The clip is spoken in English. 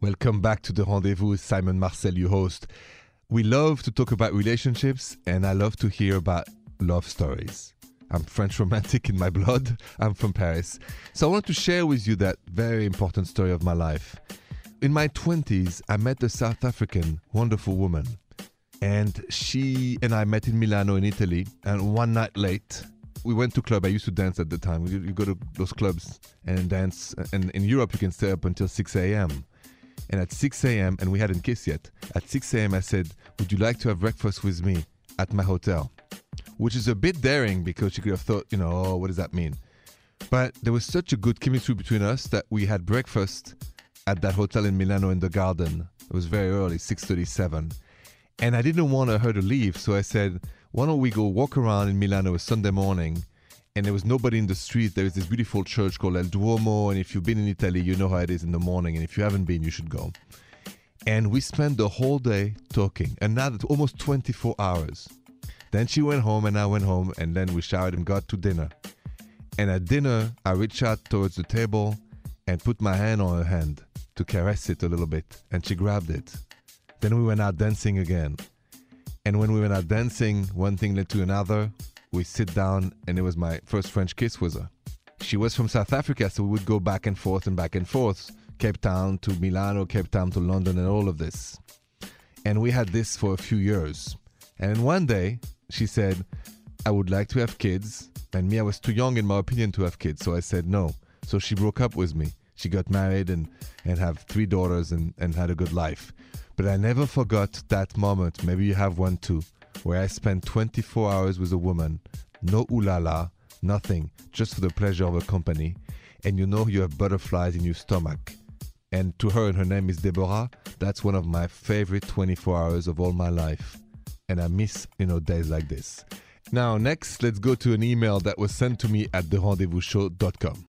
Welcome back to the Rendezvous Simon Marcel, your host. We love to talk about relationships, and I love to hear about love stories. I'm French romantic in my blood. I'm from Paris. So I want to share with you that very important story of my life. In my 20s, I met a South African wonderful woman. And she and I met in Milano in Italy. And one night late, we went to club. I used to dance at the time. You, you go to those clubs and dance. And in Europe, you can stay up until 6 a.m. And at 6 a.m., and we hadn't kissed yet, at 6 a.m., I said, Would you like to have breakfast with me at my hotel? Which is a bit daring because she could have thought, you know, oh, what does that mean? But there was such a good chemistry between us that we had breakfast at that hotel in Milano in the garden. It was very early, 6:37, and I didn't want her to leave, so I said, "Why don't we go walk around in Milano a Sunday morning?" And there was nobody in the street. There is this beautiful church called El Duomo, and if you've been in Italy, you know how it is in the morning. And if you haven't been, you should go. And we spent the whole day talking, another almost 24 hours. Then she went home, and I went home, and then we showered and got to dinner. And at dinner, I reached out towards the table and put my hand on her hand to caress it a little bit, and she grabbed it. Then we went out dancing again. And when we went out dancing, one thing led to another. We sit down, and it was my first French kiss with her. She was from South Africa, so we would go back and forth and back and forth, Cape Town to Milano, Cape Town to London, and all of this. And we had this for a few years. And one day, she said, I would like to have kids. And me, I was too young, in my opinion, to have kids. So I said no. So she broke up with me she got married and, and have three daughters and, and had a good life. But I never forgot that moment, maybe you have one too, where I spent 24 hours with a woman, no ulala, nothing, just for the pleasure of a company. And you know you have butterflies in your stomach. And to her, and her name is Deborah, that's one of my favorite 24 hours of all my life. And I miss, you know, days like this. Now, next, let's go to an email that was sent to me at therendezvousshow.com.